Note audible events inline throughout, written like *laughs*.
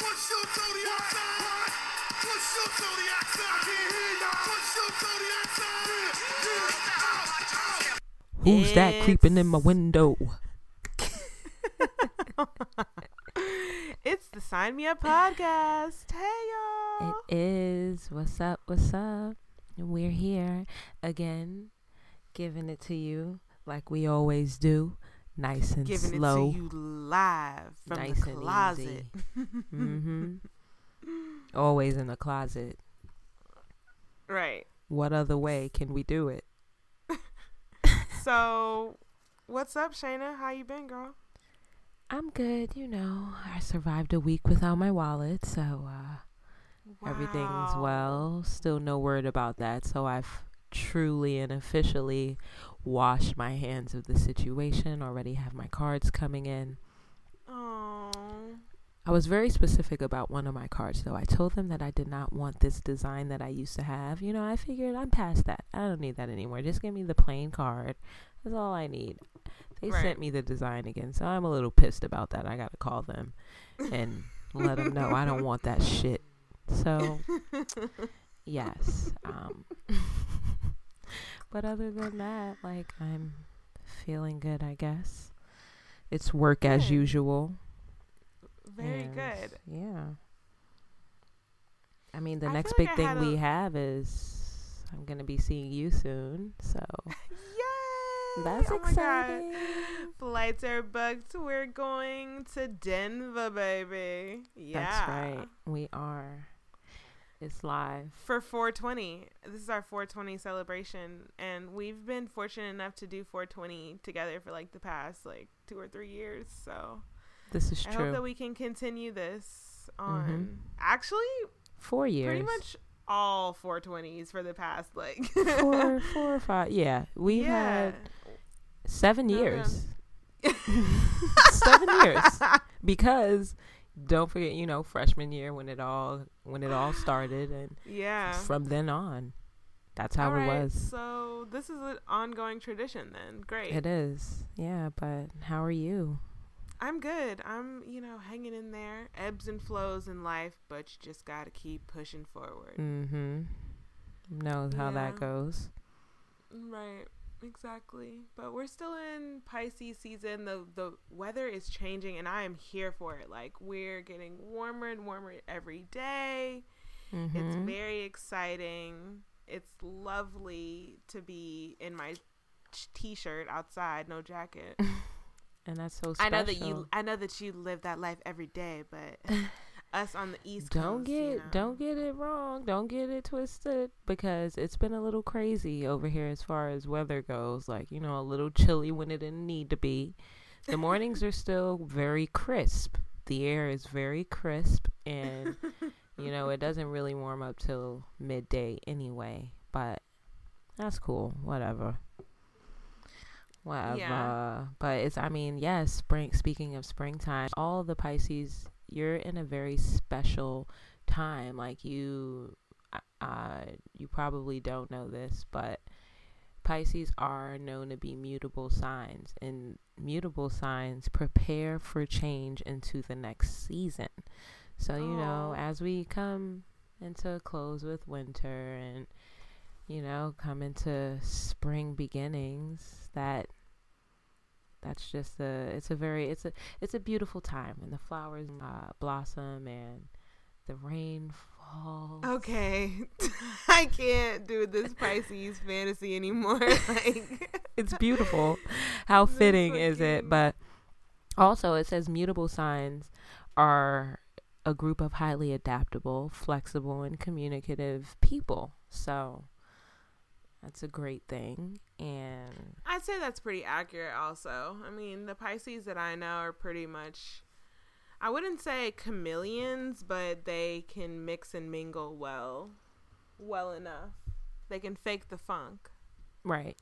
What's your zodiac sign? What's your zodiac sign? I can't hear y'all. What's your zodiac sign? Yeah, yeah. Ow, ow. Who's that creeping in my window? *laughs* It's the Sign Me Up podcast. Hey y'all. It is. What's up? What's up? We're here again, giving it to you like we always do, nice and Giving slow. it to you live from Nice the closet. mm-hmm. *laughs* Always in the closet. Right. What other way can we do it? *laughs* So, what's up, Shayna? How you been, girl? I'm good. You know, I survived a week without my wallet, so uh, everything's well. Still no word about that, so I've truly and officially washed my hands of the situation. Already have my cards coming in. Oh. I was very specific about one of my cards, though. I told them that I did not want this design that I used to have. You know, I figured I'm past that. I don't need that anymore. Just give me the plain card. That's all I need. They Right. sent me the design again, so I'm a little pissed about that. I got to call them and let them know I don't want that shit. So, *laughs* yes. Um, *laughs* but other than that, like, I'm feeling good, I guess. It's work as usual. Very And, good. Yeah. I mean, the I next big like thing we have is I'm going to be seeing you soon. So *laughs* Yay! that's oh exciting. Flights are booked. We're going to Denver, baby. Yeah. That's right. We are. It's live. For 420. This is our 420 celebration. And we've been fortunate enough to do 420 together for like the past like two or three years. So This is I hope that we can continue this on Mhm. actually Four years. pretty much all 420s for the past like *laughs* Four, four or five. Yeah. We've yeah. had seven years. seven years. *laughs* *laughs* Because don't forget, you know, freshman year when it all when it all started and Yeah. from then on. That's how All it right, was. So this is an ongoing tradition then. Great. It is. Yeah, but how are you? I'm good. I'm, you know, hanging in there. Ebbs and flows in life, but you just got to keep pushing forward. Mm-hmm. Knows how Yeah. that goes. Right. Exactly. But we're still in Pisces season. The the weather is changing and I am here for it. Like we're getting warmer and warmer every day. It's Mhm. very exciting. It's lovely to be in my t- t-shirt outside, no jacket. *laughs* and that's so special. I know that you I know that you live that life every day, but *laughs* us on the East don't Coast, get you know. don't get it wrong. Don't get it twisted because it's been a little crazy over here as far as weather goes. Like you know, a little chilly when it didn't need to be. The mornings are still very crisp. The air is very crisp, and *laughs* you know it doesn't really warm up till midday anyway. But that's cool. Whatever. Whatever. Yeah. But it's I mean, yes, spring speaking of springtime, all the Pisces, you're in a very special time. Like you uh you probably don't know this, but Pisces are known to be mutable signs and mutable signs prepare for change into the next season. So, you know, Oh. as we come into a close with winter and you know, come into spring beginnings, that that's just a it's a very it's a it's a beautiful time when the flowers uh, blossom and the rain falls. Okay. *laughs* I can't do this Pisces *laughs* fantasy anymore. *laughs* like it's beautiful. How fitting so is it? But also, it says mutable signs are a group of highly adaptable, flexible, and communicative people. So that's a great thing. And I'd say that's pretty accurate also. I mean, the Pisces that I know are pretty much I wouldn't say chameleons, but they can mix and mingle well. Well enough. They can fake the funk. right,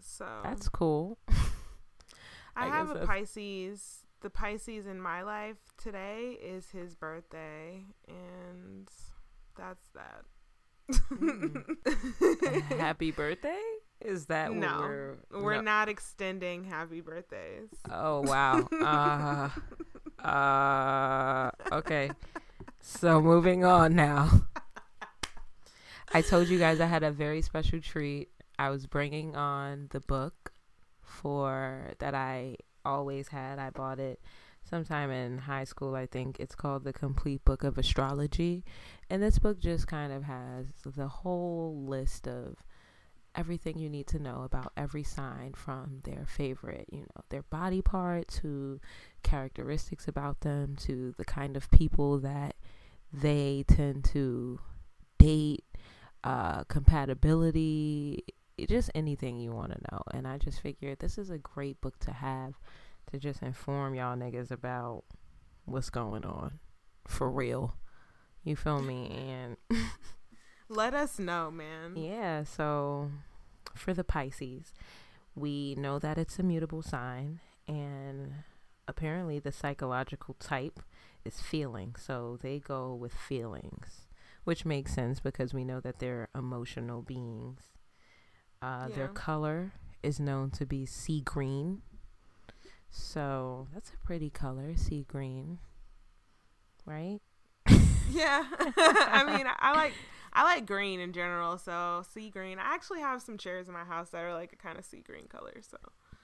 So that's cool. *laughs* I, I have a that's- Pisces. The Pisces in my life today is his birthday, and that's that. *laughs* Happy birthday? Is that no, what we're? we're no. not extending happy birthdays. Oh wow. *laughs* Uh, uh, Okay. So moving on now. *laughs* I told you guys I had a very special treat. I was bringing on the book for that I always had. I bought it sometime in high school, I think. It's called The Complete Book of Astrology. And this book just kind of has the whole list of everything you need to know about every sign from their favorite, you know, their body part to characteristics about them to the kind of people that they tend to date, uh, compatibility, just anything you want to know. And I just figured this is a great book to have to just inform y'all niggas about what's going on for real. You feel me? And *laughs* Let us know, man. yeah, so for the Pisces, we know that it's a mutable sign, and apparently the psychological type is feeling. So they go with feelings, which makes sense because we know that they're emotional beings. Uh, Their color is known to be sea green. So that's a pretty color, sea green. Right? *laughs* Yeah. *laughs* I mean, I like I like green in general, so sea green. I actually have some chairs in my house that are like a kind of sea green color, so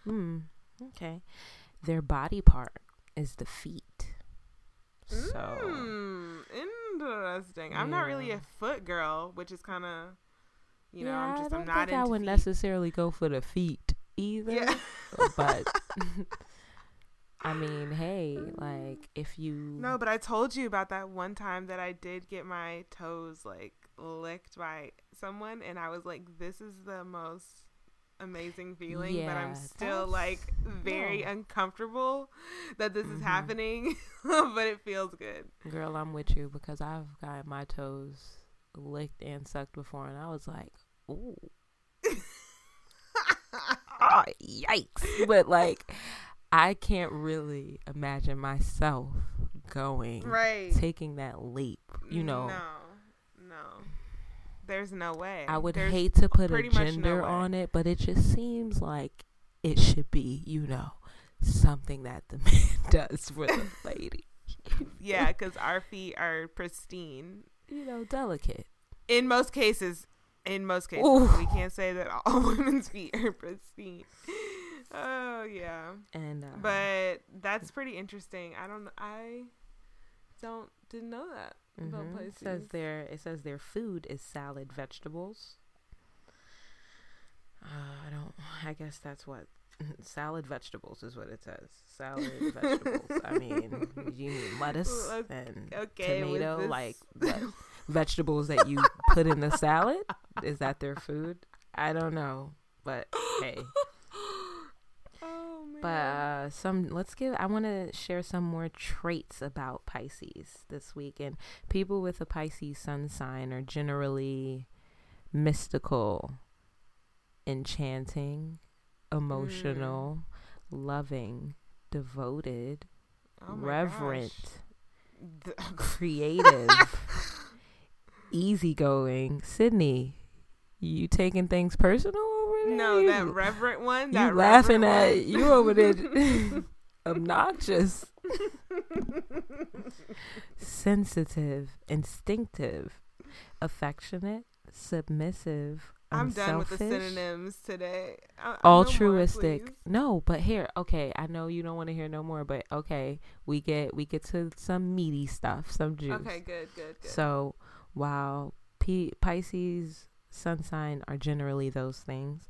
Hmm. Okay. Their body part is the feet. So Mm, interesting. I'm not really a foot girl, which is kind of you know, yeah, I'm just I don't I'm not think I would feet. necessarily go for the feet either. Yeah. but *laughs* I mean, hey, like if you No, but I told you about that one time that I did get my toes like licked by someone and I was like this is the most amazing feeling but I'm still like very no. uncomfortable that this is Mhm. happening *laughs* but it feels good. girl, I'm with you because I've got my toes licked and sucked before, and I was like, ooh, oh, *laughs* yikes! But like, I can't really imagine myself going Right. taking that leap. You know, No. No. There's no way. I would There's hate to put a much no gender on it, but it just seems like it should be, you know, something that the *laughs* man does for the *laughs* lady. Yeah, cuz our feet are pristine. You know, delicate. In most cases, in most cases, Ooh. we can't say that all *laughs* women's feet are pristine. Oh yeah, And uh, but that's pretty interesting. I don't, I don't, didn't know that about mhm, it says their it says their food is salad vegetables. Uh, I don't. I guess that's what *laughs* salad vegetables is what it says. Salad *laughs* vegetables. I mean, you need lettuce Well, and okay, tomato, like *laughs* vegetables that you put in the salad. Is that their food? I don't know, but hey. But uh, some let's give. I want to share some more traits about Pisces this week. And people with a Pisces sun sign are generally mystical, enchanting, emotional, loving, devoted, Oh reverent, creative, *laughs* easygoing. Sydney, you taking things personal over there? no, that reverent one. you That laughing reverent at you over there *laughs* *laughs* obnoxious sensitive instinctive affectionate submissive I'm done with the synonyms today. I- I- no more, altruistic no but here okay i know you don't want to hear no more but okay we get we get to some meaty stuff some juice Okay, good, good, good. so while P- Pisces sun sign are generally those things,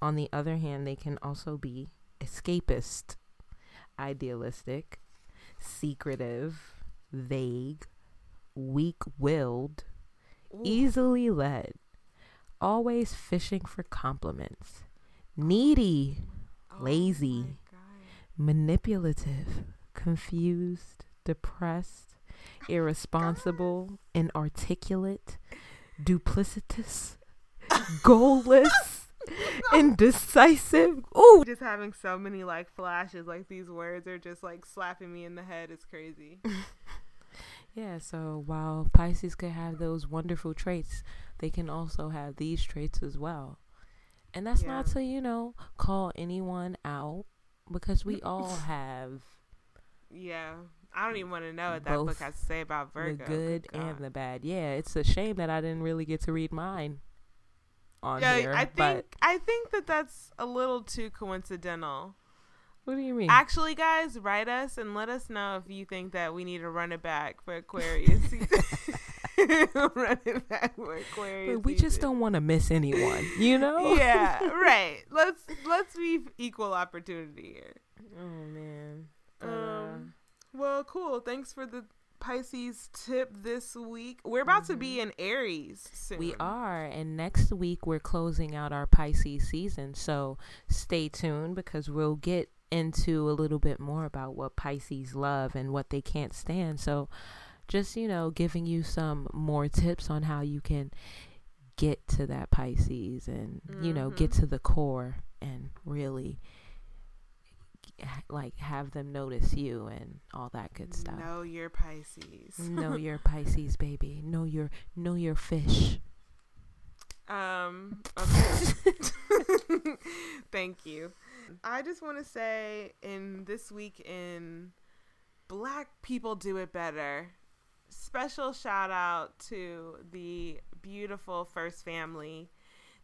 on the other hand, they can also be escapist, idealistic, secretive, vague, weak-willed, easily led, always fishing for compliments, needy, Oh lazy. manipulative, confused, depressed, irresponsible, inarticulate, duplicitous, goalless, *laughs* indecisive. Ooh. Just having so many like flashes, like these words are just like slapping me in the head. It's crazy. *laughs* Yeah, so while Pisces could have those wonderful traits, they can also have these traits as well. And that's not to, you know, call anyone out because we all *laughs* have Yeah, I don't even want to know what that book has to say about Virgo. the good and the bad. Yeah, it's a shame that I didn't really get to read mine on yeah, here. I think I think that that's a little too coincidental. what do you mean? Actually, guys, write us and let us know if you think that we need to run it back for Aquarius *laughs* season. *laughs* run it back for Aquarius. But we just don't want to miss anyone, you *laughs* know? Yeah, right. Let's let's be equal opportunity here. Oh man. Um, Well, cool. Thanks for the Pisces tip this week. We're about to be in Aries soon. we are, and next week we're closing out our Pisces season. So stay tuned because we'll get into a little bit more about what Pisces love and what they can't stand. So just you know, giving you some more tips on how you can get to that Pisces and you know get Mhm. to the core and really like have them notice you and all that good stuff. Know your Pisces. know *laughs* your Pisces, baby. Know your know your fish. Um. *laughs* Okay. *laughs* Thank you. I just want to say, in this week in Black People Do It Better, special shout out to the beautiful first family.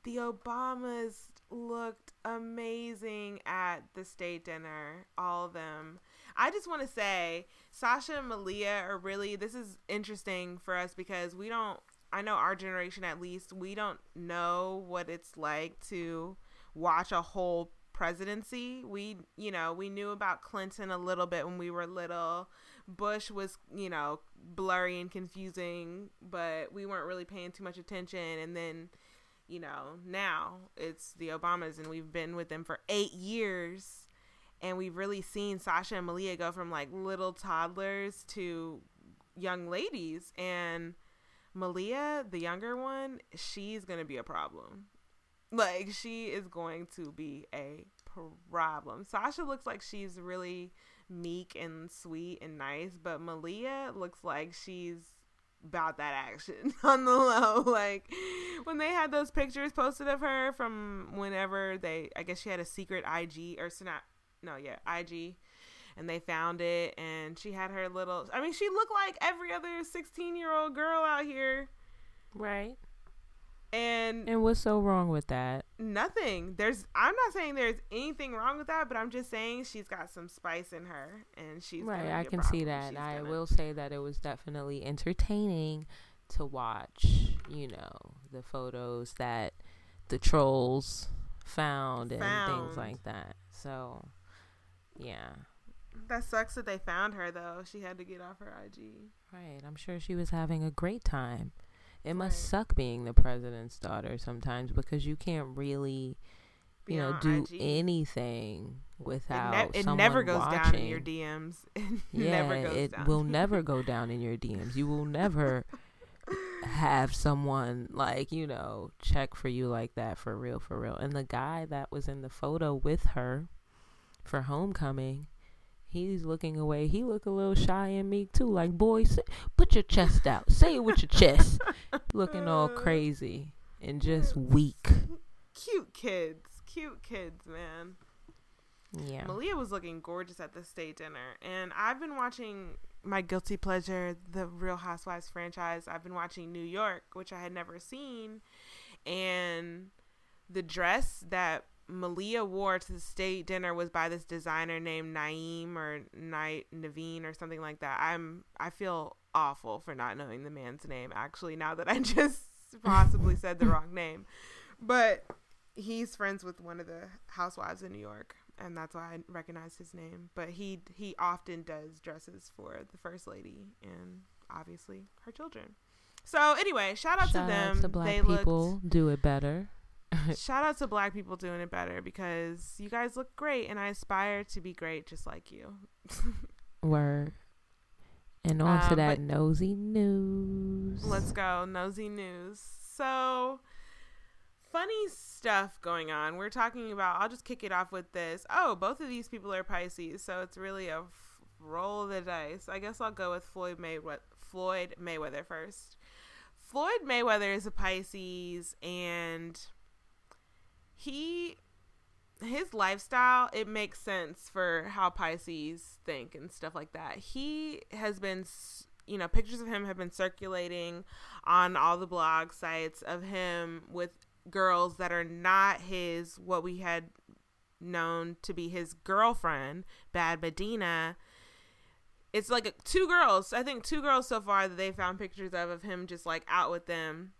The Obamas looked amazing at the state dinner, all of them. I just want to say, Sasha and Malia are really, this is interesting for us because we don't, I know our generation at least, we don't know what it's like to watch a whole presidency. We, you know, we knew about Clinton a little bit when we were little. Bush was, you know, blurry and confusing, but we weren't really paying too much attention. And then, you know, now it's the Obamas, and we've been with them for eight years. And we've really seen Sasha and Malia go from like little toddlers to young ladies. And Malia, the younger one, she's going to be a problem. Like, she is going to be a problem. Sasha looks like she's really meek and sweet and nice, but Malia looks like she's about that action on the low. Like when they had those pictures posted of her from whenever they, I guess she had a secret IG or snap, no, yeah, IG, and they found it, and she had her little. I mean, she looked like every other sixteen-year-old girl out here, Right. And And what's so wrong with that? nothing. There's. I'm not saying there's anything wrong with that, but I'm just saying she's got some spice in her, and she's right. I can see that. And I gonna- will say that it was definitely entertaining to watch, you know, the photos that the trolls found and Found. things like that. So, yeah. That sucks that they found her though. She had to get off her IG. Right. I'm sure she was having a great time. It must Right. suck being the president's daughter sometimes because you can't really, you know, do IG. anything It, without ne- it never goes watching. down in your DMs. *laughs* It Yeah, never goes it down. will *laughs* never go down in your DMs. You will never have someone like you know check for you like that for real, for real. And the guy that was in the photo with her for homecoming, he's looking away. He look a little shy and meek too. Like, boy, say, put your chest out. Say it with your chest. *laughs* looking all uh. crazy and just weak. Cute kids, cute kids, man. Yeah. Malia was looking gorgeous at the state dinner, and I've been watching my guilty pleasure, the Real Housewives franchise. I've been watching New York, which I had never seen, and the dress that Malia wore to the state dinner was by this designer named Naeem or Night Naveen or something like that. I'm I feel awful for not knowing the man's name actually now that I *laughs* just possibly said the wrong name. But he's friends with one of the housewives in New York and that's why I recognize his name. But he he often does dresses for the first lady and obviously her children. So anyway, shout out Shout to them. out to black they people. looked Do it better. *laughs* shout out to black people doing it better because you guys look great and I aspire to be great just like you. *laughs* Word. And on to Um, that nosy news. Let's go. Nosy news. So, funny stuff going on. We're talking about, I'll just kick it off with this. Oh, both of these people are Pisces. So, it's really a f- roll of the dice. I guess I'll go with Floyd, Maywe- Floyd Mayweather first. Floyd Mayweather is a Pisces and he his lifestyle it makes sense for how Pisces think and stuff like that. He has been you know, pictures of him have been circulating on all the blog sites of him with girls that are not his what we had known to be his girlfriend, Bad Medina. It's like two girls, I think two girls so far that they found pictures of of him just like out with them.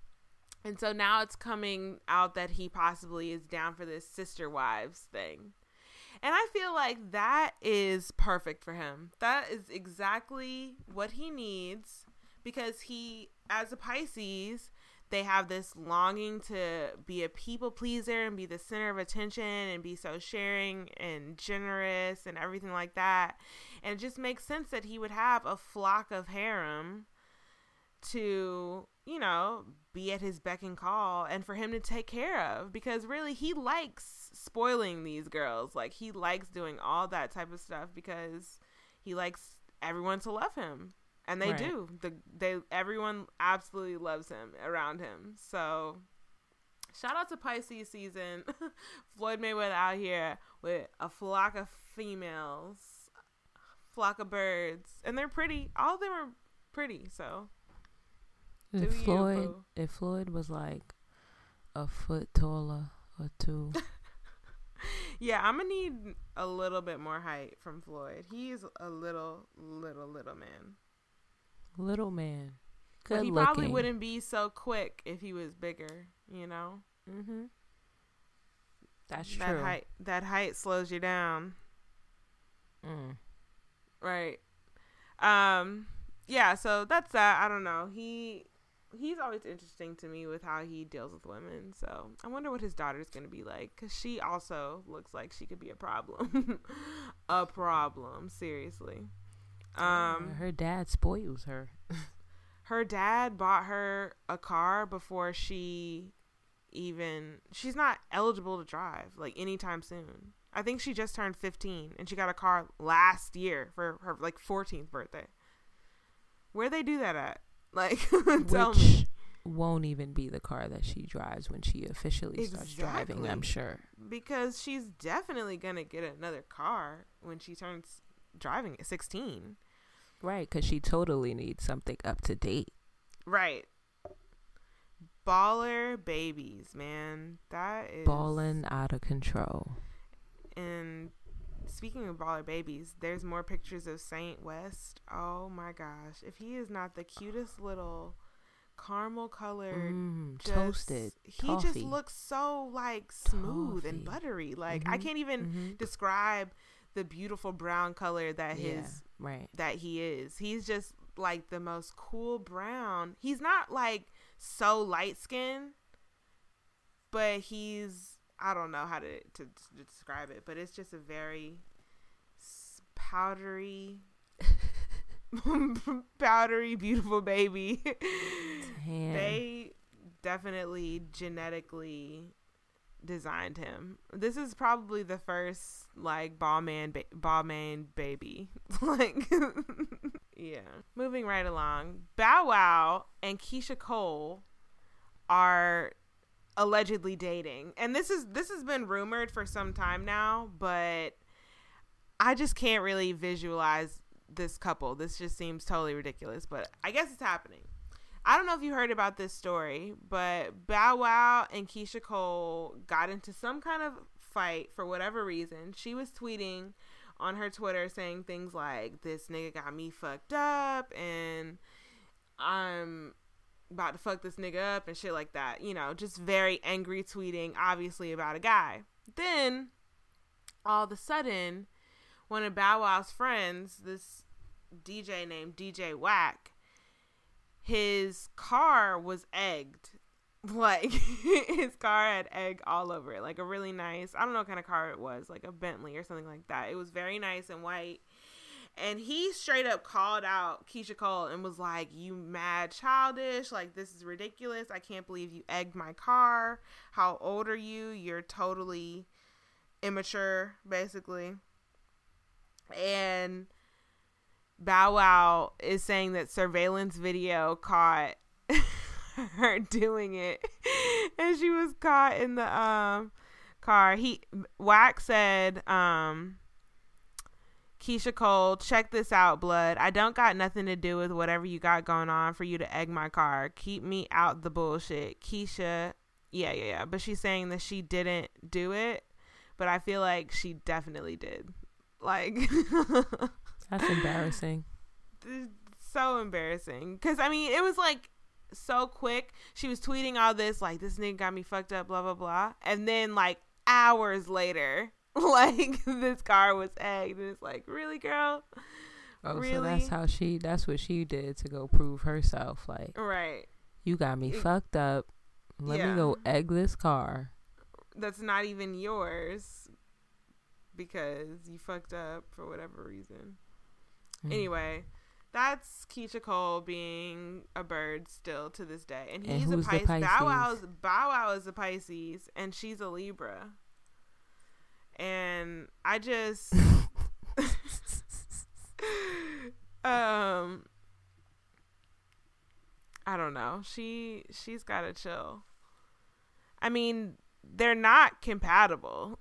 And so now it's coming out that he possibly is down for this sister wives thing. And I feel like that is perfect for him. That is exactly what he needs because he, as a Pisces, they have this longing to be a people pleaser and be the center of attention and be so sharing and generous and everything like that. And it just makes sense that he would have a flock of harem to, you know, be at his beck and call and for him to take care of because really he likes spoiling these girls. Like he likes doing all that type of stuff because he likes everyone to love him. And they Right. do. The they everyone absolutely loves him around him. So shout out to Pisces season. *laughs* Floyd Mayweather out here with a flock of females, flock of birds, and they're pretty. All of them are pretty. So If Do Floyd, boo. if Floyd was like a foot taller or two, *laughs* yeah, I'm gonna need a little bit more height from Floyd. He's a little, little, little man. little man, But he looking. probably wouldn't be so quick if he was bigger. You know, Mm-hmm. That's that true. height that height slows you down. Mm. Right. Um yeah, so that's that. I don't know. He he's always interesting to me with how he deals with women. So, I wonder what his daughter's going to be like cuz she also looks like she could be a problem. *laughs* a problem, seriously. Um her dad spoils her. *laughs* her dad bought her a car before she even she's not eligible to drive like anytime soon. I think she just turned 15 and she got a car last year for her like 14th birthday. Where they do that at? Like *laughs* tell which me. won't even be the car that she drives when she officially starts driving. I'm sure. Because she's definitely going to get another car when she turns driving at 16. Right, because she totally needs something up to date. Right. Baller babies, man. That is Balling out of control. Speaking of baller babies, there's more pictures of Saint West. Oh my gosh. If he is not the cutest little caramel colored Mm, just- toasted. He just looks so like smooth and buttery. Like I Mhm, can't even mhm. describe the beautiful brown color that Yeah, his right. that he is. He's just like the most cool brown. He's not like so light skinned, but he's I don't know how to, to to describe it, but it's just a very powdery *laughs* powdery beautiful baby. Damn. they definitely genetically designed him. This is probably the first like ball man ba- ball man baby. *laughs* like *laughs* yeah. Moving right along. Bow Wow and Keyshia Cole are allegedly dating. And this is this has been rumored for some time now, but I just can't really visualize this couple. This just seems totally ridiculous, but I guess it's happening. I don't know if you heard about this story, but Bow Wow and Keyshia Cole got into some kind of fight for whatever reason. She was tweeting on her Twitter saying things like, This nigga got me fucked up and I'm about to fuck this nigga up and shit like that. You know, just very angry tweeting, obviously, about a guy. Then, all of a sudden, one of Bow Wow's friends, this DJ named DJ Whack, his car was egged. *laughs* Like his car had egg all over it, like a really nice. I don't know what kind of car it was, like a Bentley or something like that. It was very nice and white. And he straight up called out Keyshia Cole and was like, "You mad childish? Like this is ridiculous. I can't believe you egged my car. How old are you? You're totally immature, basically." And Bow Wow is saying that surveillance video caught *laughs* her doing it, *laughs* and she was caught in the um car. He Wax said, um, Keyshia Cole, check this out, blood. I don't got nothing to do with whatever you got going on for you to egg my car. Keep me out the bullshit. Keyshia, yeah, yeah, yeah. But she's saying that she didn't do it, but I feel like she definitely did. Like, *laughs* That's embarrassing. so embarrassing. Because, I mean, it was like so quick. She was tweeting all this, like, this nigga got me fucked up, blah, blah, blah. And then, like, hours later, *laughs* like, this car was egged. And it's like, really, girl? Oh, Really? so that's how she. That's what she did to go prove herself. Like Right. you got me It- fucked up. Let Yeah. me go egg this car. That's not even yours because you fucked up for whatever reason. Mm. Anyway, that's Keyshia Cole being a bird still to this day, and And he's a who's the Pisces. Bow Wow's Bow Wow is a Pisces, and she's a Libra. And I just, *laughs* um, I don't know. She she's got to chill. I mean, they're not compatible.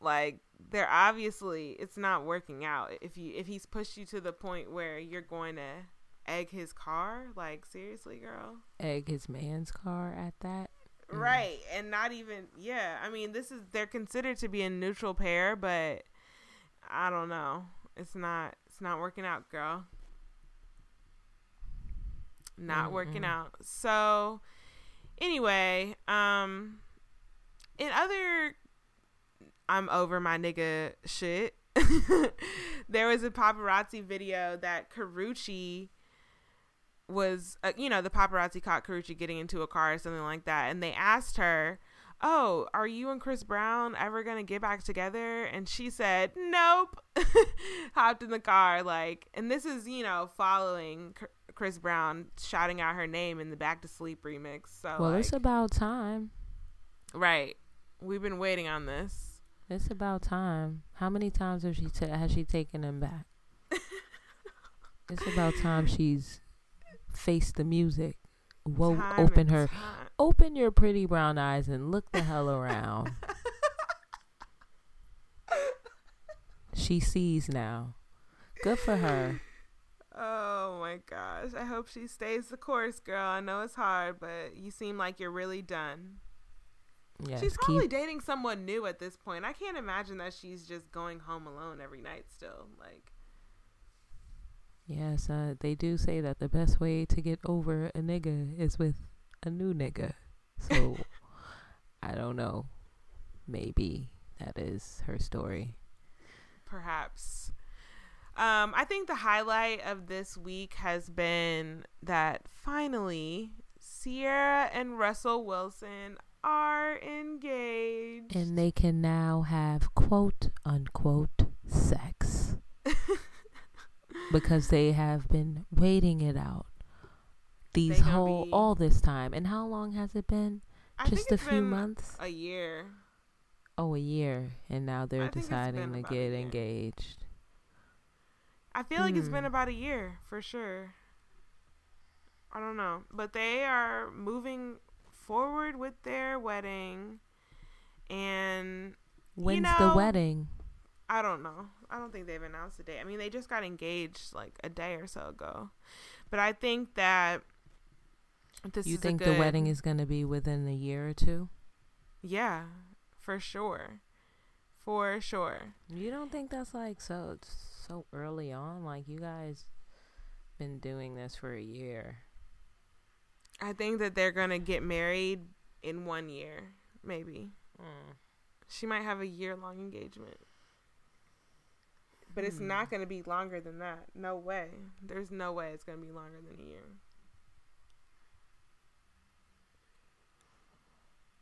Like they're obviously it's not working out. If you if he's pushed you to the point where you're going to egg his car, like seriously, girl. egg his man's car at that. Mm. Right. And not even yeah, I mean this is they're considered to be a neutral pair, but I don't know. It's not it's not working out, girl. Not working Mm-mm. out. So anyway, um in other I'm over my nigga shit. *laughs* there was a paparazzi video that Karrueche was, uh, you know, the paparazzi caught Karrueche getting into a car or something like that, and they asked her, "Oh, are you and Chris Brown ever gonna get back together?" And she said, "Nope." *laughs* Hopped in the car, like, and this is, you know, following C- Chris Brown shouting out her name in the Back to Sleep remix. So, Well, like, it's about time. right, we've been waiting on this. It's about time. How many times have she ta- has she taken him back? *laughs* it's about time she's faced the music. Whoa, Time open her, time. open your pretty brown eyes and look the hell around. *laughs* she sees now. Good for her. Oh my gosh. I hope she stays the course, girl. I know it's hard, but you seem like you're really done. Yes, she's keep probably dating someone new at this point. I can't imagine that she's just going home alone every night still. Like, Yes, uh, they do say that the best way to get over a nigga is with a new nigga. So, *laughs* I don't know. Maybe that is her story. perhaps. Um, I think the highlight of this week has been that finally Ciara and Russell Wilson are engaged. And they can now have quote unquote sex *laughs* because they have been waiting it out. These They whole be- all this time. And how long has it been? I Just a few months? A year. Oh, a year. And now they're deciding to get engaged. I feel like it's been Hmm. about a year for sure. I don't know, but they are moving forward with their wedding, and When's know- the wedding? I don't know. I don't think they've announced a date. I mean, they just got engaged like a day or so ago, but I think that this you think the wedding is going to be within a year or two? Yeah, for sure, for sure. You don't think that's like so so early on? Like you guys been doing this for a year. I think that they're gonna get married in one year, maybe. Mm. She might have a year long engagement. But it's Hmm. not going to be longer than that. No way. There's no way it's going to be longer than a year.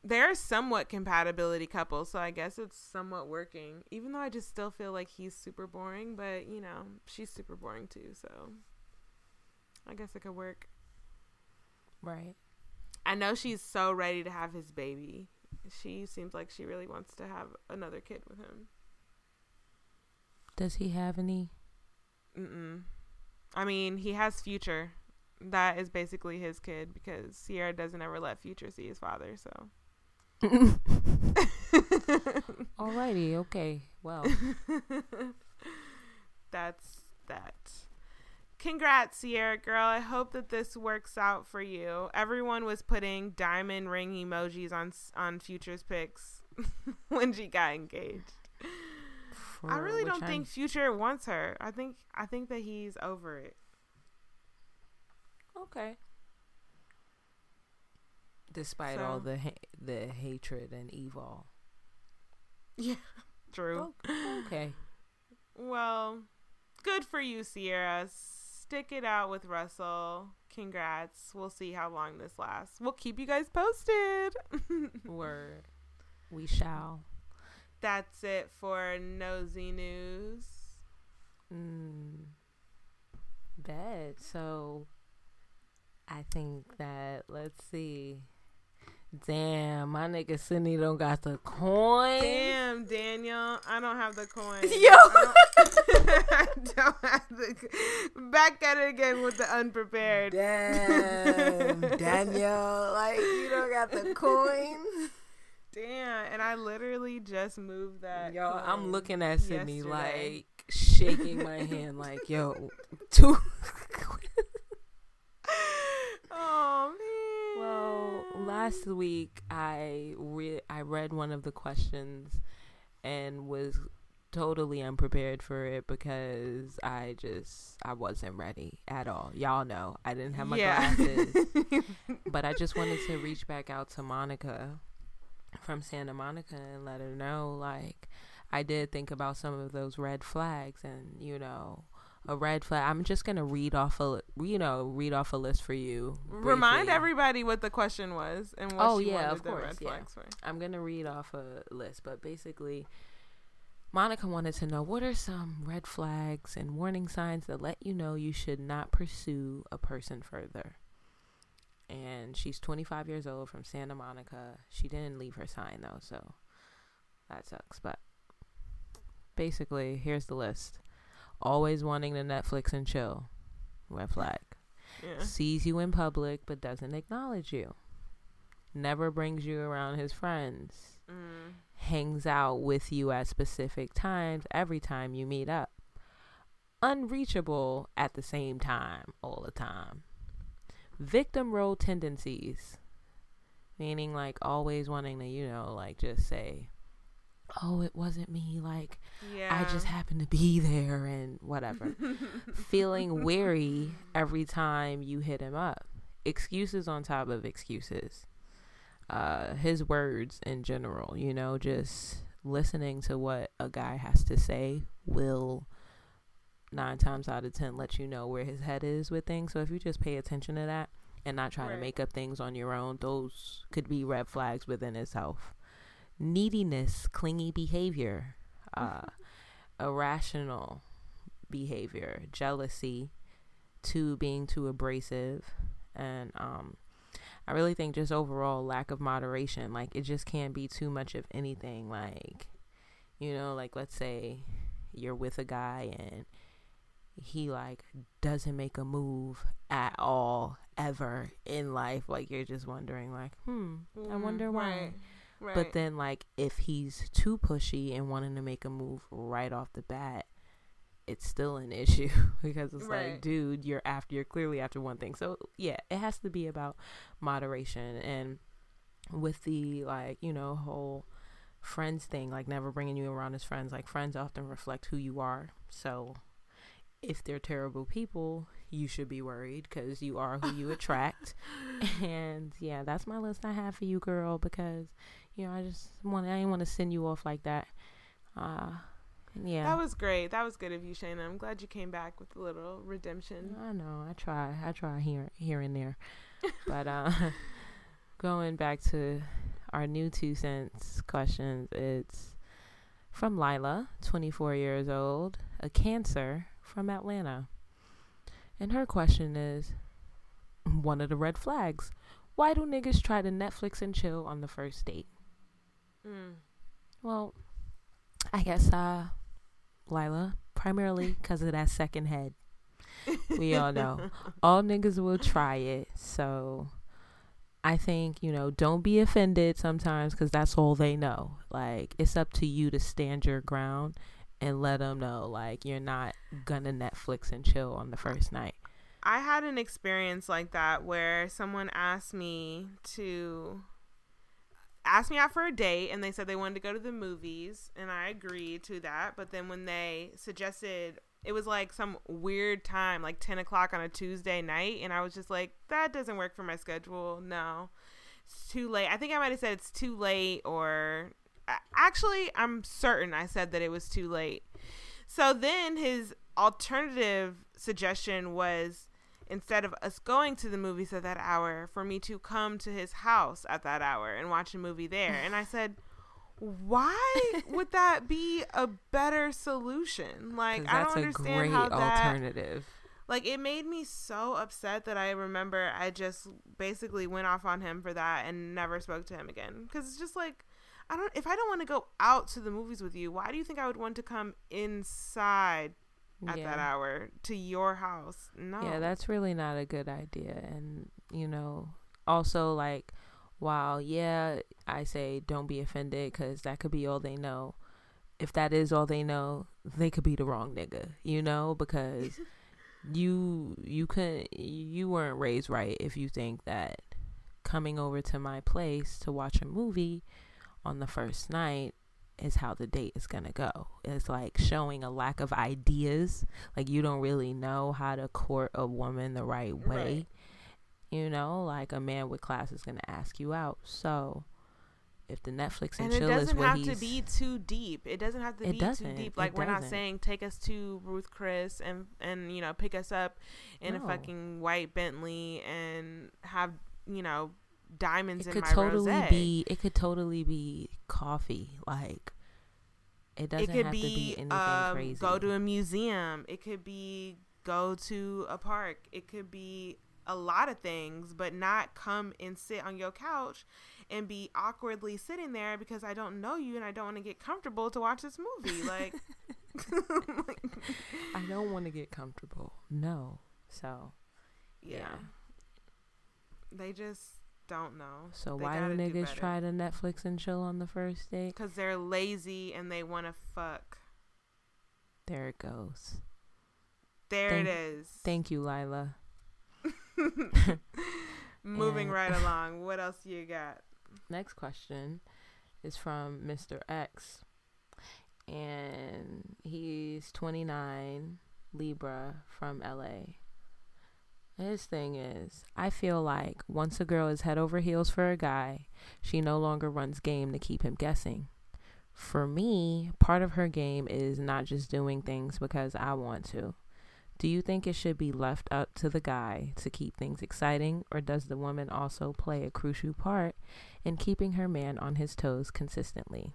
They're somewhat compatibility couples, so I guess it's somewhat working. Even though I just still feel like he's super boring, but you know, she's super boring too, so I guess it could work. Right. I know she's so ready to have his baby. She seems like she really wants to have another kid with him. Does he have any? Mm-mm. I mean, he has Future. That is basically his kid because Ciara doesn't ever let Future see his father. So *laughs* Alrighty, okay. Well, *laughs* That's that. Congrats, Ciara girl. I hope that this works out for you. Everyone was putting diamond ring emojis on on Future's pics *laughs* when she got engaged. I really don't think Future wants her. I think I think that he's over it. Okay. Despite all the ha- the hatred and evil. Yeah, *laughs* true. Oh, okay. Well, good for you, Ciara. Stick it out with Russell. Congrats. We'll see how long this lasts. We'll keep you guys posted. *laughs* Word. We shall. That's it for Nosy News. Mm. Bad. So I think that let's see. Damn, my nigga Sydney don't got the coin. Damn, Daniel. I don't have the coin. *laughs* Yo. I don't, *laughs* I don't have the. Back at it again with the unprepared. Damn, Daniel, like you don't got the *laughs* coins. Damn, and I literally just moved that. Yo, I'm looking at Sydney yesterday. like shaking my *laughs* hand, like yo, two. *laughs* Oh man. Well, last week I re- I read one of the questions and was totally unprepared for it because I just I wasn't ready at all. Y'all know I didn't have my glasses, *laughs* but I just wanted to reach back out to Monica from Santa Monica and let her know like I did think about some of those red flags and you know a red flag. I'm just gonna read off a you know read off a list for you. Remind everybody what the question was and what Oh, she yeah, wanted of the course, red yeah. flags for. I'm gonna read off a list, but basically, Monica wanted to know what are some red flags and warning signs that let you know you should not pursue a person further. And she's 25 years old from Santa Monica. She didn't leave her sign though, so that sucks. But basically, here's the list: always wanting to Netflix and chill, red flag Yeah. sees you in public but doesn't acknowledge you, never brings you around his friends, Mm. hangs out with you at specific times every time you meet up, unreachable at the same time all the time, victim role tendencies, meaning like always wanting to, you know, like just say, oh, it wasn't me, like Yeah. I just happened to be there and whatever. *laughs* Feeling weary every time you hit him up. Excuses on top of excuses. Uh, his words in general, you know, just listening to what a guy has to say will nine times out of ten let you know where his head is with things. So if you just pay attention to that and not try to make up things on your own, those could be red flags within itself. Neediness, clingy behavior, uh, *laughs* irrational behavior, jealousy, to being too abrasive, and um, I really think just overall lack of moderation. Like it just can't be too much of anything. Like you know, like let's say you're with a guy and he like doesn't make a move at all ever in life like you're just wondering like hmm i Mm, wonder why Right. Right. but then, like, if he's too pushy and wanting to make a move right off the bat, it's still an *laughs* issue because it's Right. like, dude, you're after, you're clearly after one thing. So yeah, it has to be about moderation and with the like, you know, whole friends thing, like never bringing you around as friends. Like friends often reflect who you are. So if they're terrible people, you should be worried because you are who you attract. *laughs* and yeah, that's my list I have for you, girl, because you know I just want I didn't want to send you off like that. Uh, yeah, That was great. That was good of you, Shayna. I'm glad you came back with a little redemption. I know. I try. I try here, here and there. but uh, *laughs* going back to our new two cents questions, it's from Lila, 24 years old, a Cancer from Atlanta, and her question is, one of the red flags. Why do niggas try to Netflix and chill on the first date? Mm. Well, I guess, uh, Lila, primarily *laughs* because of that second head. We all know. *laughs* All niggas will try it. So, I think, you know, don't be offended sometimes because that's all they know. Like, it's up to you to stand your ground and let them know, like, you're not gonna Netflix and chill on the first night. I had an experience like that where someone asked me to asked me out for a date and they said they wanted to go to the movies and I agreed to that. But then when they suggested it was like some weird time, like 10 o'clock on a Tuesday night. And I was just like, that doesn't work for my schedule. No, it's too late. I think I might have said it's too late, or actually, I'm certain I said that it was too late. So then his alternative suggestion was instead of us going to the movies at that hour, for me to come to his house at that hour and watch a movie there. And I said, why *laughs* would that be a better solution? Like I don't understand how that alternative. Like it made me so upset that I remember I just basically went off on him for that and never spoke to him again cuz it's just like I don't if I don't want to go out to the movies with you, why do you think I would want to come inside at yeah. that hour to your house? No. Yeah, that's really not a good idea and you know, also like while yeah i say don't be offended because that could be all they know if that is all they know they could be the wrong nigga you know because *laughs* you you couldn't you weren't raised right if you think that coming over to my place to watch a movie on the first night is how the date is gonna go. It's like showing a lack of ideas. Like you don't really know how to court a woman the right way. Right. You know, like a man with class is gonna ask you out. So if the Netflix and, and chill is what he's, it doesn't have to be too deep. It doesn't have to be too deep. Like we're not saying take us to Ruth Chris and and you know pick us up in no. a fucking white Bentley and have you know diamonds it in could my totally rosé. be it could totally be coffee like it doesn't it could have be, to be anything um, crazy go to a museum it could be go to a park it could be a lot of things, but not come and sit on your couch and be awkwardly sitting there because I don't know you and I don't want to get comfortable to watch this movie. *laughs* Like, *laughs* I don't want to get comfortable. No. So, yeah. yeah. They just don't know. So they why do niggas do try to Netflix and chill on the first date? Because they're lazy and they want to fuck. There it goes. There thank, it is. Thank you, Lila. *laughs* Moving and right *laughs* along. What else you got? Next question is from Mr. X. And he's 29, Libra from LA. His thing is, I feel like once a girl is head over heels for a guy, she no longer runs game to keep him guessing. For me, part of her game is not just doing things because I want to. Do you think it should be left up to the guy to keep things exciting, or does the woman also play a crucial part in keeping her man on his toes consistently?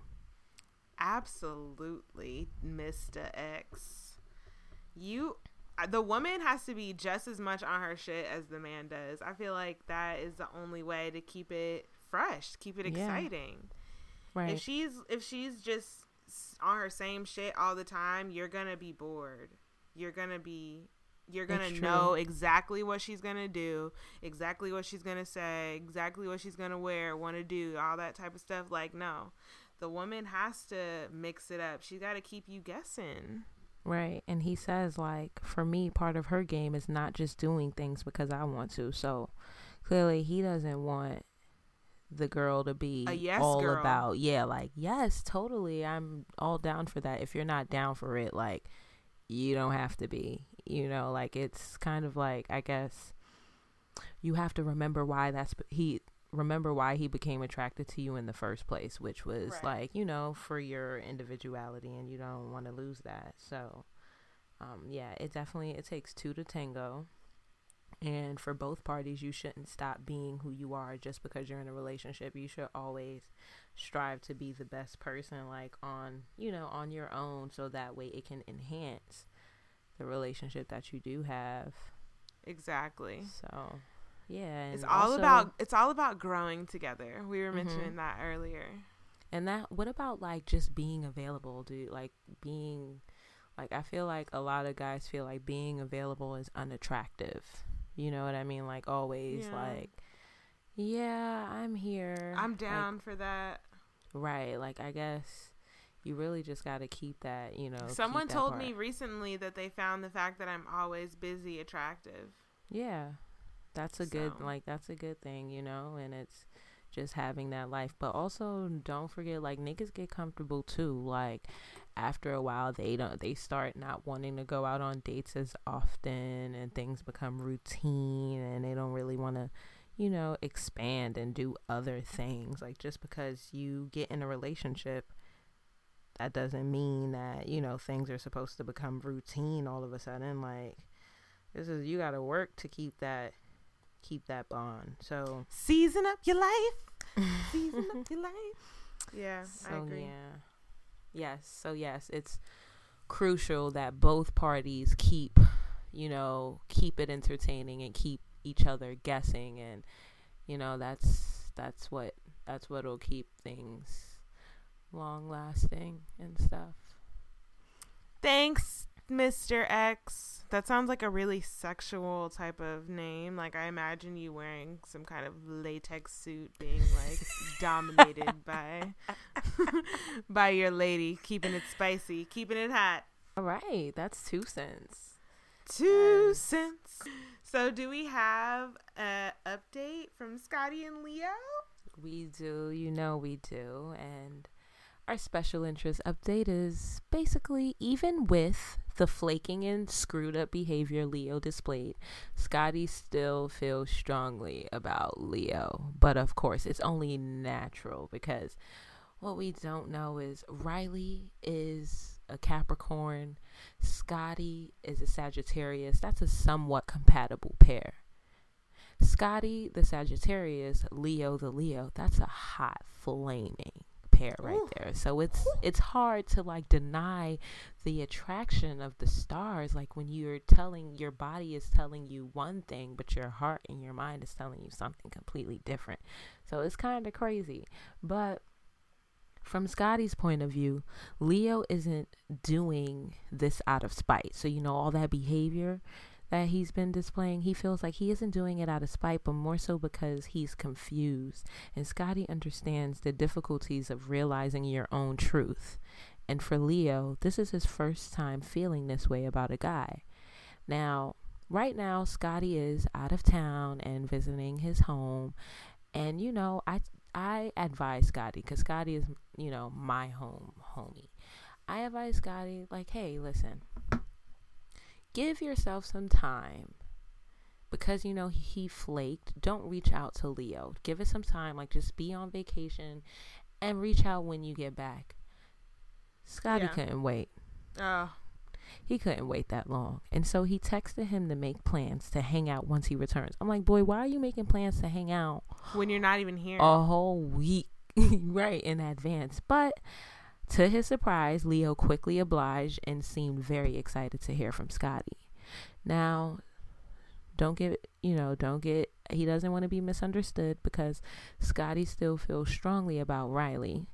Absolutely, Mr. X. You the woman has to be just as much on her shit as the man does. I feel like that is the only way to keep it fresh, keep it exciting. Yeah. Right. If she's if she's just on her same shit all the time, you're going to be bored you're gonna be you're gonna know exactly what she's gonna do, exactly what she's gonna say, exactly what she's gonna wear, want to do, all that type of stuff. Like, no, the woman has to mix it up. She's got to keep you guessing. Right. And he says, like, for me, part of her game is not just doing things because I want to. So clearly, he doesn't want the girl to be yes all girl. about, yeah, like, yes, totally. I'm all down for that. If you're not down for it, like, you don't have to be you know like it's kind of like i guess you have to remember why that's he remember why he became attracted to you in the first place which was right. like you know for your individuality and you don't want to lose that. So um yeah it definitely it takes two to tango. And for both parties you shouldn't stop being who you are just because you're in a relationship. You should always strive to be the best person like on you know on your own so that way it can enhance the relationship that you do have. Exactly. So yeah it's all also, about it's all about growing together we were mm-hmm. mentioning mm-hmm. that earlier and that what about like just being available dude like being like i feel like a lot of guys feel like being available is unattractive you know what i mean like always yeah. like Yeah, I'm here. I'm Like, down for that. right. Like I guess you really just got to keep that, you know. Someone told me recently that they found the fact that I'm always busy attractive. Yeah. That's a good like that's a good thing, you know, and it's just having that life. But also don't forget like niggas get comfortable too. Like after a while they don't they start not wanting to go out on dates as often and things become routine and they don't really want to you know expand and do other things like just because you get in a relationship that doesn't mean that you know things are supposed to become routine all of a sudden like this is you got to work to keep that keep that bond so Season up your life. *laughs* Season up your life. Yeah, I so agree. yeah yes so yes it's crucial that both parties keep you know keep it entertaining and keep each other guessing and you know that's that's what that's what'll keep things long lasting and stuff Thanks, Mr. X. That sounds like a really sexual type of name. Like I imagine you wearing some kind of latex suit being like *laughs* dominated by *laughs* by your lady, keeping it spicy, keeping it hot. all right that's two cents Two Um, cents. So do we have a update from Scotty and Leo? We do, you know we do. And our special interest update is basically even with the flaking and screwed up behavior Leo displayed, Scotty still feels strongly about Leo. But of course, it's only natural because what we don't know is Riley is a Capricorn, Scotty is a Sagittarius. That's a somewhat compatible pair. Scotty the Sagittarius, Leo the Leo. That's a hot flaming pair right Ooh. there. So it's it's hard to like deny the attraction of the stars like when you're telling your body is telling you one thing but your heart and your mind is telling you something completely different. So it's kind of crazy. But from Scotty's point of view, Leo isn't doing this out of spite. So you know all that behavior that he's been displaying, he feels like he isn't doing it out of spite, but more so because he's confused. And Scotty understands the difficulties of realizing your own truth. And for Leo, this is his first time feeling this way about a guy. Now, right now, Scotty is out of town and visiting his home. And, you know, I, I advise Scotty, because Scotty is, you know, my home homie. I advise Scotty, like, hey, listen, give yourself some time because you know he flaked. Don't reach out to leo. Give it some time. Like just be on vacation and reach out when you get back. Scotty Yeah. couldn't wait. Oh, he couldn't wait that long. And so he texted him to make plans to hang out once he returns. I'm like boy why are you making plans to hang out when you're not even here. a whole week? *laughs* Right in advance. But to his surprise leo quickly obliged and seemed very excited to hear from scotty. Now don't get you know don't get he doesn't want to be misunderstood because scotty still feels strongly about riley.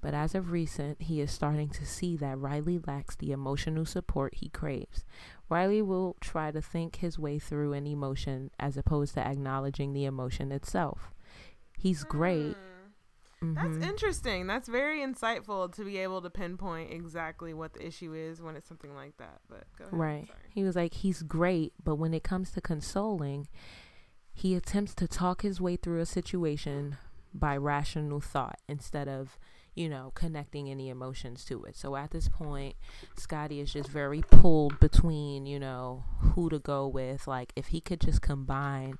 But as of recent he is starting to see that riley lacks the emotional support he craves. Riley will try to think his way through an emotion as opposed to acknowledging the emotion itself. He's great hmm. That's Mhm. interesting. That's very insightful to be able to pinpoint exactly what the issue is when it's something like that. But go ahead. Right. Sorry. He was like, he's great, but when it comes to consoling, he attempts to talk his way through a situation by rational thought instead of, you know, connecting any emotions to it. So at this point, Scotty is just very pulled between, you know, who to go with. Like, if he could just combine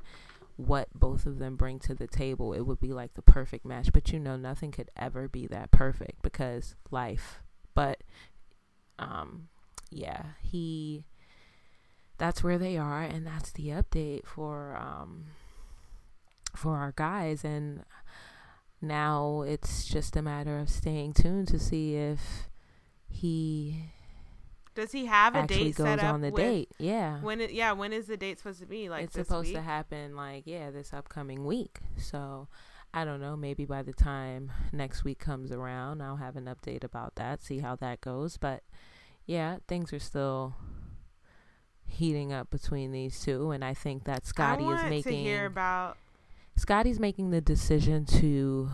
what both of them bring to the table, it would be like the perfect match. But you know, nothing could ever be that perfect because life. But, um, yeah, he that's where they are and that's the update for um for our guys and now it's just a matter of staying tuned to see if he Does he have a date goes set up on the with- date yeah When it, yeah, when is the date supposed to be? Like it's supposed week? to happen like yeah this upcoming week so i don't know maybe by the time next week comes around i'll have an update about that see how that goes but yeah things are still heating up between these two and i think that scotty I want is making to hear about. Scotty's making the decision to,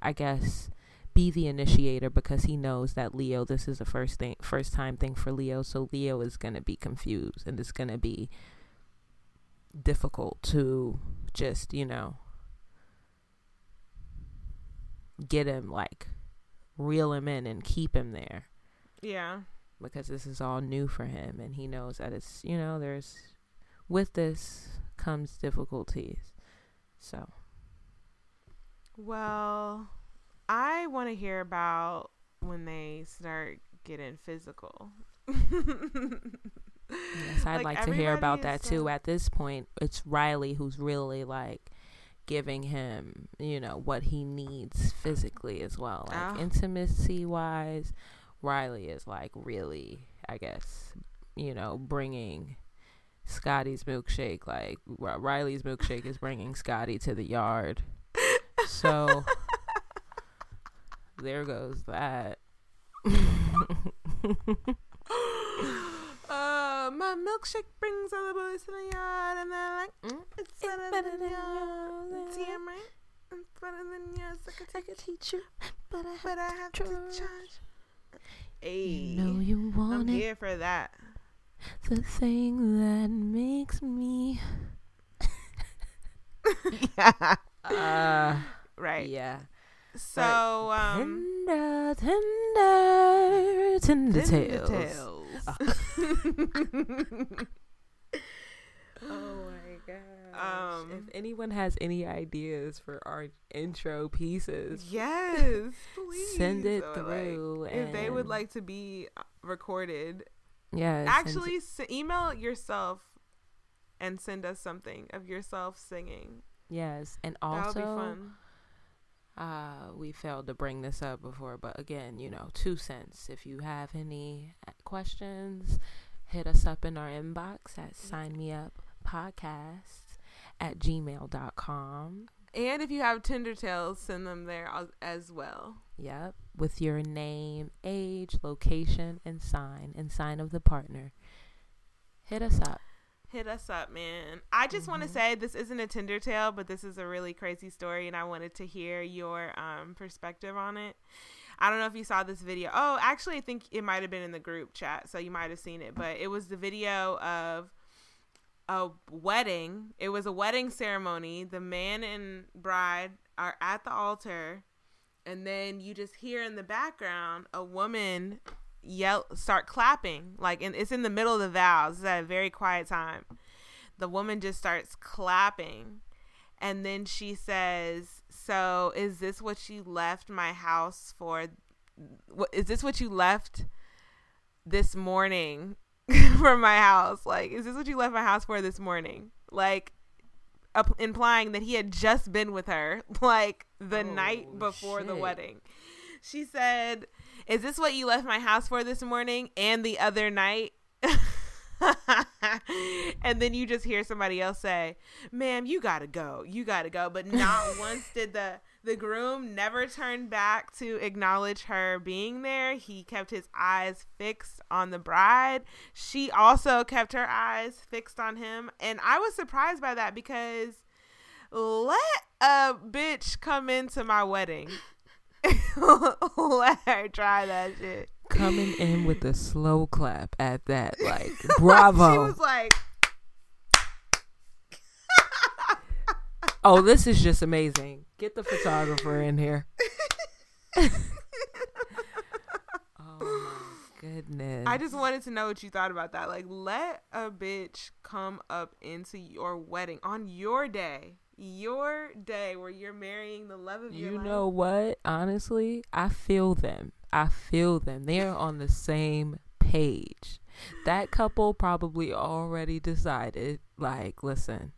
I guess, be the initiator because he knows that Leo. This is the first thing, first time thing for Leo. So Leo is gonna be confused, and it's gonna be difficult to just, you know, get him like reel him in and keep him there Yeah. because this is all new for him and he knows that it's you know there's with this comes difficulties so Well, I want to hear about when they start getting physical. yes i'd like, to hear about that is too at this point it's riley who's really like giving him you know what he needs physically as well like Ah. intimacy wise riley is like really i guess you know bringing scotty's milkshake like Ri- riley's milkshake is bringing scotty to the yard so *laughs* there goes that uh, my milkshake brings all the boys to the yard, and they're like, mm, "It's, better, than yours." It's yeah, right. It's better than yours. I can take it, teach you but i but I have to charge. charge. Hey, you know you I'm it here for that. the thing that makes me *laughs* yeah. *laughs* uh Right. yeah So, um, tender tender tender Tender tales Tales. *laughs* oh my god Um, if anyone has any ideas for our intro pieces yes, *laughs* please send it Or, like, through if they would like to be uh, recorded, yeah actually s- email yourself and send us something of yourself singing. yes and that would be also fun. Uh, we failed to bring this up before, but again, you know, two cents. If you have any questions, hit us up in our inbox at sign me up podcast at gmail.com. And if you have Tinder tales, send them there as well. Yep. With your name, age, location, and sign, and sign of the partner. Hit us up. Hit us up, man. I just want to say this isn't a Tinder tale, but this is a really crazy story, and I wanted to hear your um, perspective on it. I don't know if you saw this video. Oh, actually, I think it might have been in the group chat, so you might have seen it. But it was the video of a wedding. It was a wedding ceremony. The man and bride are at the altar, and then you just hear in the background a woman yell, start clapping. Like, and it's in the middle of the vows. It's at a very quiet time. The woman just starts clapping, and then she says, "So, is this what you left my house for? What is this what you left this morning *laughs* for my house? Like, is this what you left my house for this morning? Like." up- implying that he had just been with her *laughs* like the Oh, night before the wedding. She said, "Is this what you left my house for this morning and the other night?" *laughs* and then you just hear somebody else say, "Ma'am, you got to go. You got to go." But not *laughs* once did the the groom never turn back to acknowledge her being there. He kept his eyes fixed on the bride. She also kept her eyes fixed on him, and I was surprised by that because let a bitch come into my wedding. *laughs* let her try that shit. Coming in with a slow clap at that. Like, *laughs* she bravo. was like, oh, this is just amazing. Get the photographer in here. *laughs* oh my goodness. I just wanted to know what you thought about that. Like, let a bitch come up into your wedding on your day, your day where you're marrying the love of your life. You know what? Honestly, I feel them. I feel them. They are on the same page. That couple probably already decided, like, listen,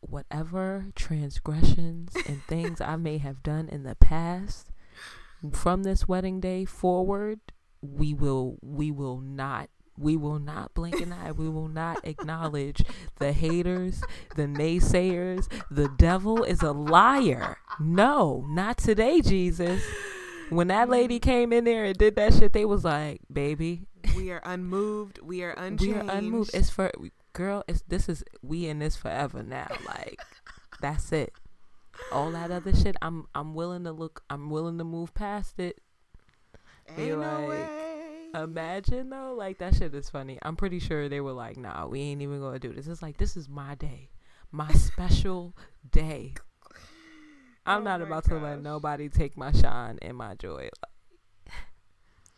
whatever transgressions and things I may have done in the past, from this wedding day forward, we will we will not we will not blink an eye. We will not acknowledge the haters, the naysayers. The devil is a liar. No, not today, Jesus. When that lady came in there and did that shit, they was like, "Baby, we are unmoved. We are unchanged. *laughs* we are unmoved. It's for girl. It's this is we in this forever now. Like That's it. All that other shit, I'm I'm willing to look. I'm willing to move past it. Ain't no like, way. Imagine though, like that shit is funny. I'm pretty sure they were like, "Nah, we ain't even gonna do this." It's like this is my day, my special day. I'm Oh not about to let nobody take my shine and my joy.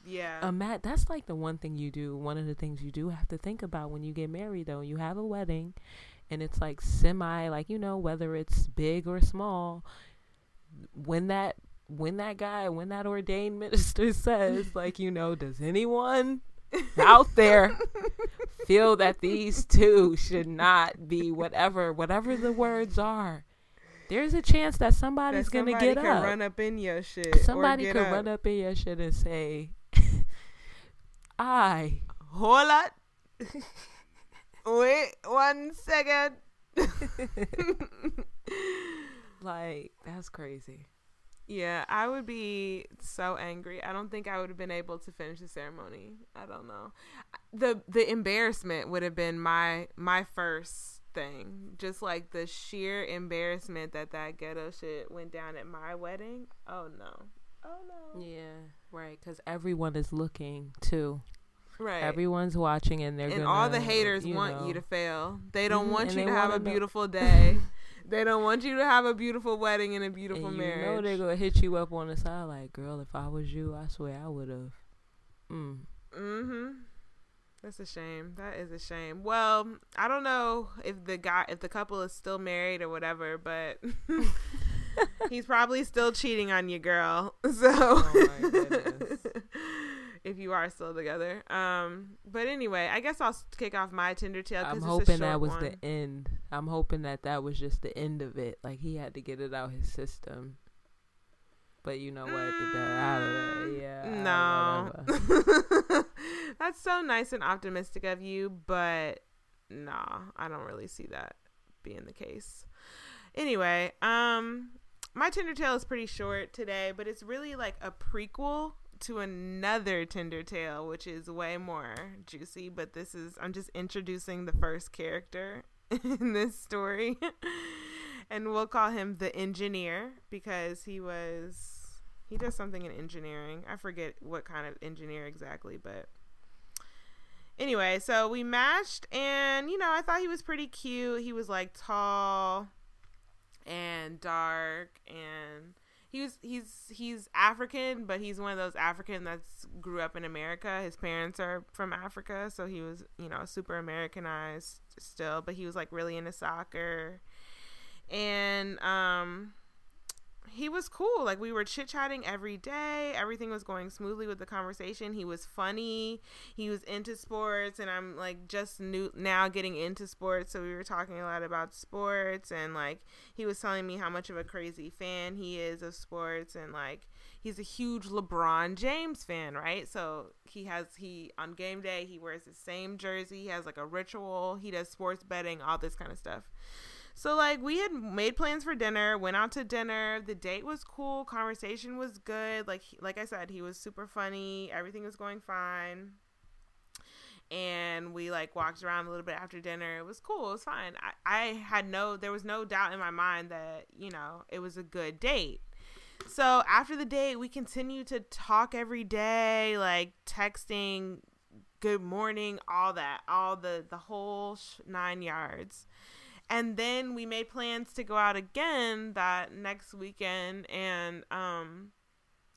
yeah. Um, Matt, that's like the one thing you do. One of the things you do have to think about when you get married, though. You have a wedding, and it's like semi, like you know, whether it's big or small. When that when that guy, when that ordained minister *laughs* says, like, you know, does anyone out there *laughs* feel that these two should not be whatever, whatever the words are? There's a chance that somebody's that gonna get could up. run up in your shit. Somebody could get run up in your shit and say, "I." Hold on. Wait one second. *laughs* Like that's crazy. Yeah, I would be so angry. I don't think I would have been able to finish the ceremony. I don't know. The the embarrassment would have been my my first thing. Just like the sheer embarrassment that that ghetto shit went down at my wedding. Oh no. Oh no. Yeah, right. Because everyone is looking too. Right. Everyone's watching, and they're and gonna, all the haters you want know, you to fail. They don't Mhm, want you to have a beautiful *laughs* day. They don't want you to have a beautiful wedding and a beautiful and you marriage. know they're gonna hit you up on the side, like, "Girl, if I was you, I swear I would have." Mm. Mm-hmm. That's a shame. That is a shame. Well, I don't know if the guy, if the couple is still married or whatever, but *laughs* he's probably still cheating on you, girl. *laughs* So, Oh my goodness. If you are still together, um, but anyway, I guess I'll kick off my Tinder tale. I'm hoping that was one. the end. I'm hoping that that was just the end of it. Like he had to get it out his system. But you know what? The day out of it. Yeah. No. *laughs* That's so nice and optimistic of you, but nah, I don't really see that being the case. Anyway, um my Tinder tale is pretty short today, but it's really like a prequel to another Tinder tale, which is way more juicy, but this is I'm just introducing the first character *laughs* in this story. *laughs* and we'll call him the engineer because he was he does something in engineering. I forget what kind of engineer exactly, but anyway, so we matched and you know, I thought he was pretty cute. He was like tall and dark and he was he's he's African, but he's one of those African that's grew up in America. His parents are from Africa, so he was, you know, super Americanized still, but he was like really into soccer. And um he was cool. Like we were chit chatting every day. Everything was going smoothly with the conversation. He was funny. He was into sports, and I'm like just new now getting into sports. So we were talking a lot about sports, and like he was telling me how much of a crazy fan he is of sports, and like he's a huge LeBron James fan, right? So he has he on game day he wears the same jersey. He has like a ritual. He does sports betting, all this kind of stuff. So like we had made plans for dinner, went out to dinner. The date was cool, conversation was good. Like like I said, he was super funny. Everything was going fine. And we like walked around a little bit after dinner. It was cool. It was fine. I, I had no there was no doubt in my mind that, you know, it was a good date. So after the date, we continued to talk every day, like texting, good morning, all that, all the the whole sh- nine yards and then we made plans to go out again that next weekend and um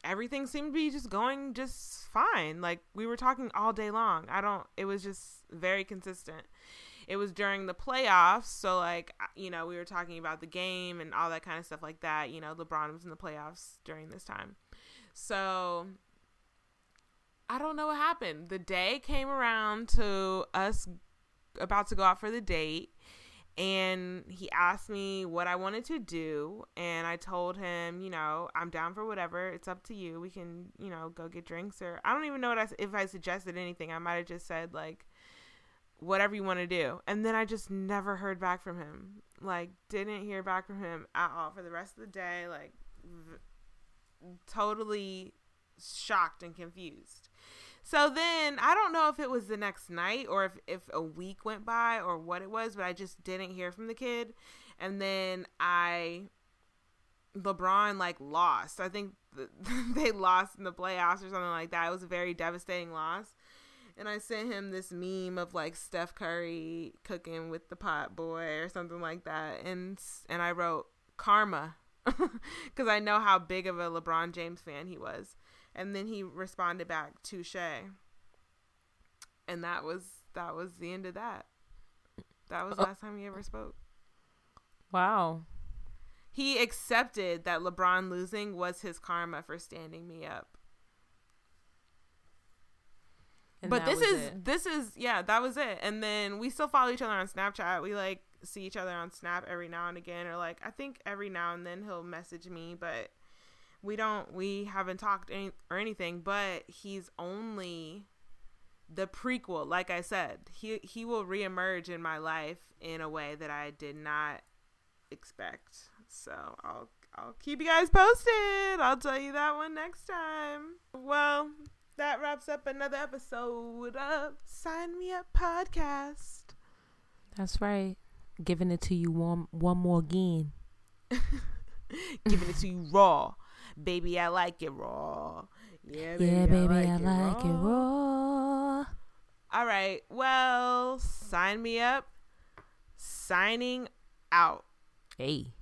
everything seemed to be just going just fine. Like we were talking all day long. I don't it was just very consistent. It was during the playoffs so like you know we were talking about the game and all that kind of stuff like that. You know lebron was in the playoffs during this time. So i don't know what happened. The day came around to us about to go out for the date and he asked me what I wanted to do and I told him, you know, I'm down for whatever. It's up to you. We can, you know, go get drinks or I don't even know what I, if I suggested anything. I might have just said like whatever you want to do. And then I just never heard back from him. Like didn't hear back from him at all for the rest of the day like v- totally shocked and confused. So then I don't know if it was the next night or if, if a week went by or what it was, but I just didn't hear from the kid. and then I LeBron like lost. I think th- *laughs* they lost in the playoffs or something like that. It was a very devastating loss. And I sent him this meme of like Steph Curry cooking with the pot boy or something like that, and and I wrote karma *laughs* because I know how big of a LeBron James fan he was. And then he responded back, "Touche." And that was that was the end of that. That was the last time he ever spoke. Wow. He accepted that LeBron losing was his karma for standing me up. And but this is it. this is yeah, that was it. And then we still follow each other on Snapchat. We like see each other on Snap every now and again or like I think every now and then he'll message me, but we don't we haven't talked any, or anything, but he's only the prequel, like I said. He he will reemerge in my life in a way that I did not expect. So, I'll I'll keep you guys posted. I'll tell you that one next time. Well, that wraps up another episode of Sign Me Up podcast. That's right. Giving it to you one one more again. *laughs* Giving it to you raw. Baby, I like it raw. Yeah, baby, yeah, baby, I it like it raw. All right. Well, sign me up. Signing out. Hey.